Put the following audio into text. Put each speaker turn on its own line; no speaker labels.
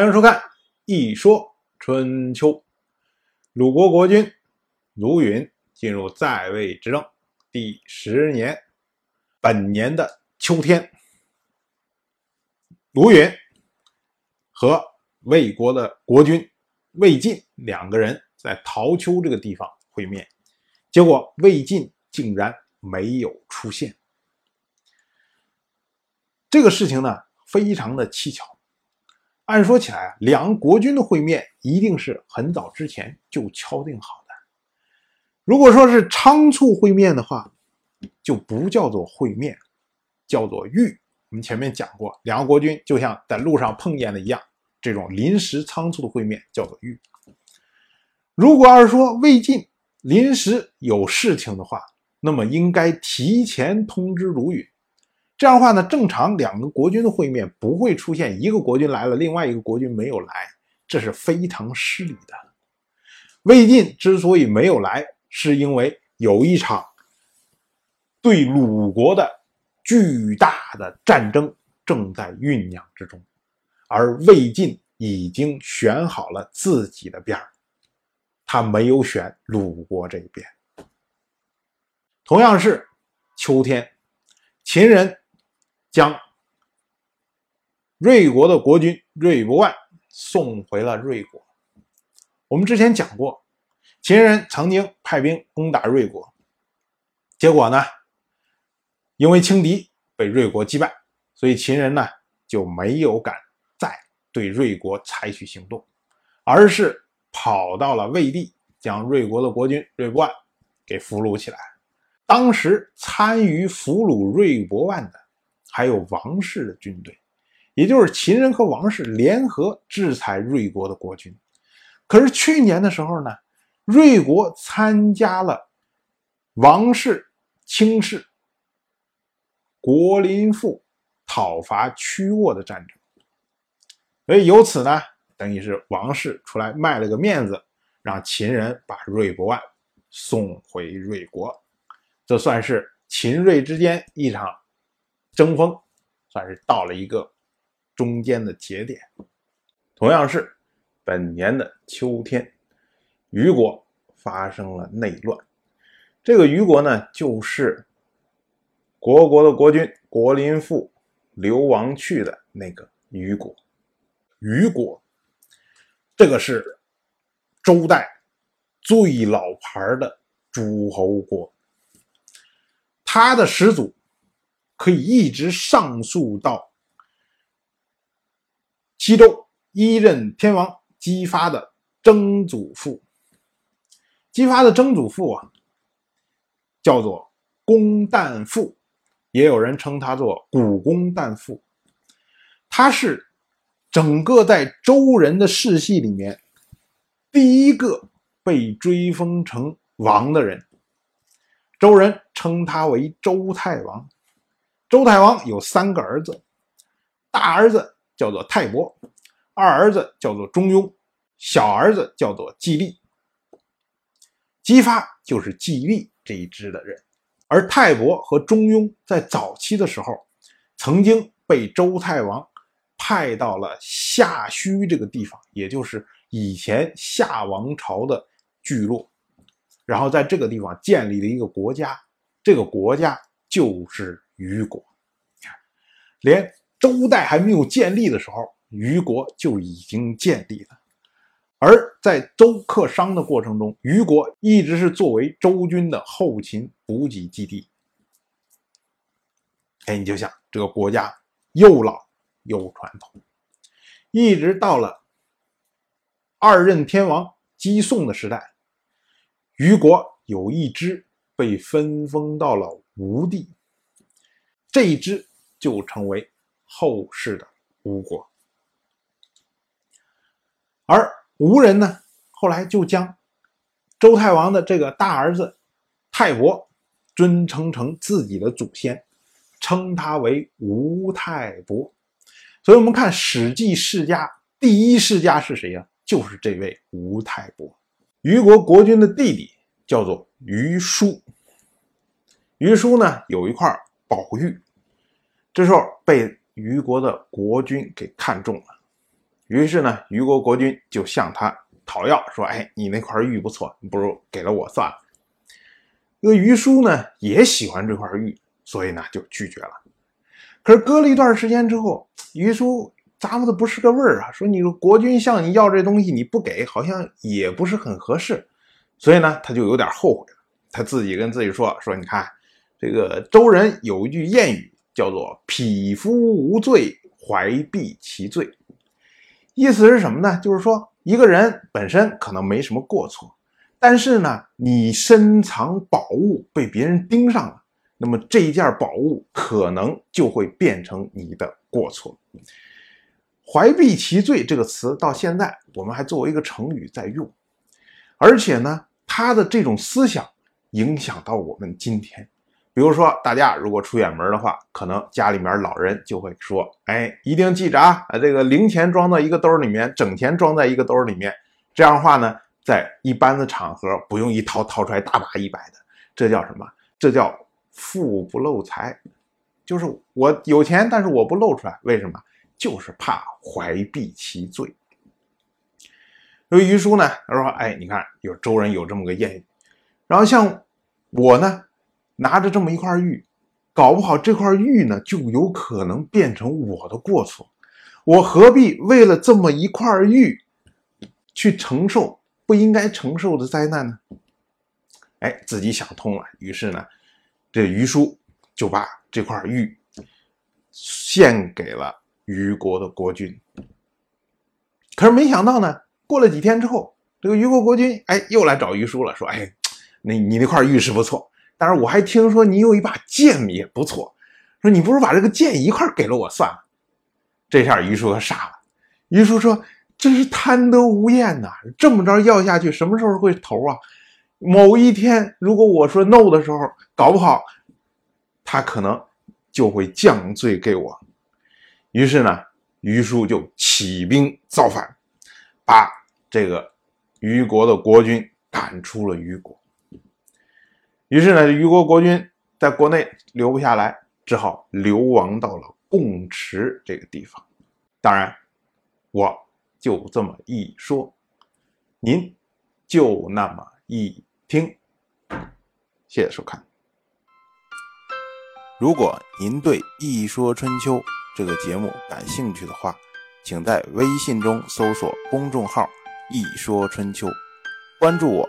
欢迎收看《一说春秋》。鲁国国君鲁允进入在位执政第十年，本年的秋天，鲁允和魏国的国君魏晋两个人在陶丘这个地方会面，结果魏晋竟然没有出现。这个事情呢，非常的蹊跷。按说起来啊，两国君的会面一定是很早之前就敲定好的。如果说是仓促会面的话，就不叫做会面，叫做遇。我们前面讲过，两个国君就像在路上碰见的一样，这种临时仓促的会面叫做遇。如果要是说魏晋临时有事情的话，那么应该提前通知鲁允。这样的话呢，正常两个国君的会面不会出现一个国君来了，另外一个国君没有来，这是非常失礼的。魏晋之所以没有来，是因为有一场对鲁国的巨大的战争正在酝酿之中，而魏晋已经选好了自己的边儿，他没有选鲁国这一边。同样是秋天，秦人。将瑞国的国君瑞博万送回了瑞国。我们之前讲过，秦人曾经派兵攻打瑞国，结果呢，因为轻敌被瑞国击败，所以秦人呢就没有敢再对瑞国采取行动，而是跑到了魏地，将瑞国的国君瑞伯万给俘虏起来。当时参与俘虏瑞伯万的。还有王室的军队，也就是秦人和王室联合制裁瑞国的国君。可是去年的时候呢，瑞国参加了王室卿士国林父讨伐曲沃的战争，所以由此呢，等于是王室出来卖了个面子，让秦人把瑞伯万送回瑞国，这算是秦瑞之间一场。争锋算是到了一个中间的节点。同样是本年的秋天，虞国发生了内乱。这个虞国呢，就是国国的国君国林父流亡去的那个虞国。虞国这个是周代最老牌的诸侯国，他的始祖。可以一直上溯到西周一任天王姬发的曾祖父。姬发的曾祖父啊，叫做公旦父，也有人称他做古公旦父。他是整个在周人的世系里面第一个被追封成王的人，周人称他为周太王。周太王有三个儿子，大儿子叫做泰伯，二儿子叫做中庸，小儿子叫做季历。姬发就是季历这一支的人，而泰伯和中庸在早期的时候，曾经被周太王派到了夏墟这个地方，也就是以前夏王朝的聚落，然后在这个地方建立了一个国家，这个国家就是。虞国，连周代还没有建立的时候，虞国就已经建立了。而在周克商的过程中，虞国一直是作为周军的后勤补给基地。哎，你就想这个国家又老又传统，一直到了二任天王姬宋的时代，虞国有一支被分封到了吴地。这一支就成为后世的吴国，而吴人呢，后来就将周太王的这个大儿子泰伯尊称成自己的祖先，称他为吴太伯。所以，我们看《史记》世家第一世家是谁呀？就是这位吴太伯。虞国国君的弟弟叫做虞叔，虞叔呢有一块宝玉，这时候被虞国的国君给看中了，于是呢，虞国国君就向他讨要，说：“哎，你那块玉不错，你不如给了我算了。”那个虞书呢也喜欢这块玉，所以呢就拒绝了。可是隔了一段时间之后，虞书咂摸的不是个味儿啊，说：“你说国君向你要这东西，你不给，好像也不是很合适。”所以呢，他就有点后悔了。他自己跟自己说：“说你看，这个周人有一句谚语，叫做‘匹夫无罪，怀璧其罪’。意思是什么呢？就是说，一个人本身可能没什么过错，但是呢，你深藏宝物被别人盯上了，那么这一件宝物可能就会变成你的过错。‘怀璧其罪’这个词到现在我们还作为一个成语在用，而且呢。”他的这种思想影响到我们今天，比如说，大家如果出远门的话，可能家里面老人就会说：“哎，一定记着啊，这个零钱装到一个兜里面，整钱装在一个兜里面。”这样的话呢，在一般的场合不用一掏掏出来大把一百的，这叫什么？这叫富不露财，就是我有钱，但是我不露出来，为什么？就是怕怀璧其罪。所以于叔呢，他说：“哎，你看，有周人有这么个谚语，然后像我呢，拿着这么一块玉，搞不好这块玉呢，就有可能变成我的过错。我何必为了这么一块玉，去承受不应该承受的灾难呢？”哎，自己想通了，于是呢，这于叔就把这块玉献给了虞国的国君。可是没想到呢。过了几天之后，这个虞国国君哎又来找虞叔了，说：“哎，那你那块玉是不错，但是我还听说你有一把剑也不错，说你不如把这个剑一块给了我算了。”这下于叔可傻了。于叔说：“真是贪得无厌呐！这么着要下去，什么时候会头啊？某一天，如果我说 no 的时候，搞不好他可能就会降罪给我。”于是呢，于叔就起兵造反，把。这个虞国的国君赶出了虞国，于是呢，虞国国君在国内留不下来，只好流亡到了贡池这个地方。当然，我就这么一说，您就那么一听。谢谢收看。如果您对《一说春秋》这个节目感兴趣的话，请在微信中搜索公众号。一说春秋，关注我，